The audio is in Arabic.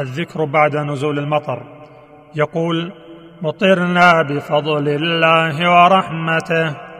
الذكر بعد نزول المطر. يقول مطرنا بفضل الله ورحمته.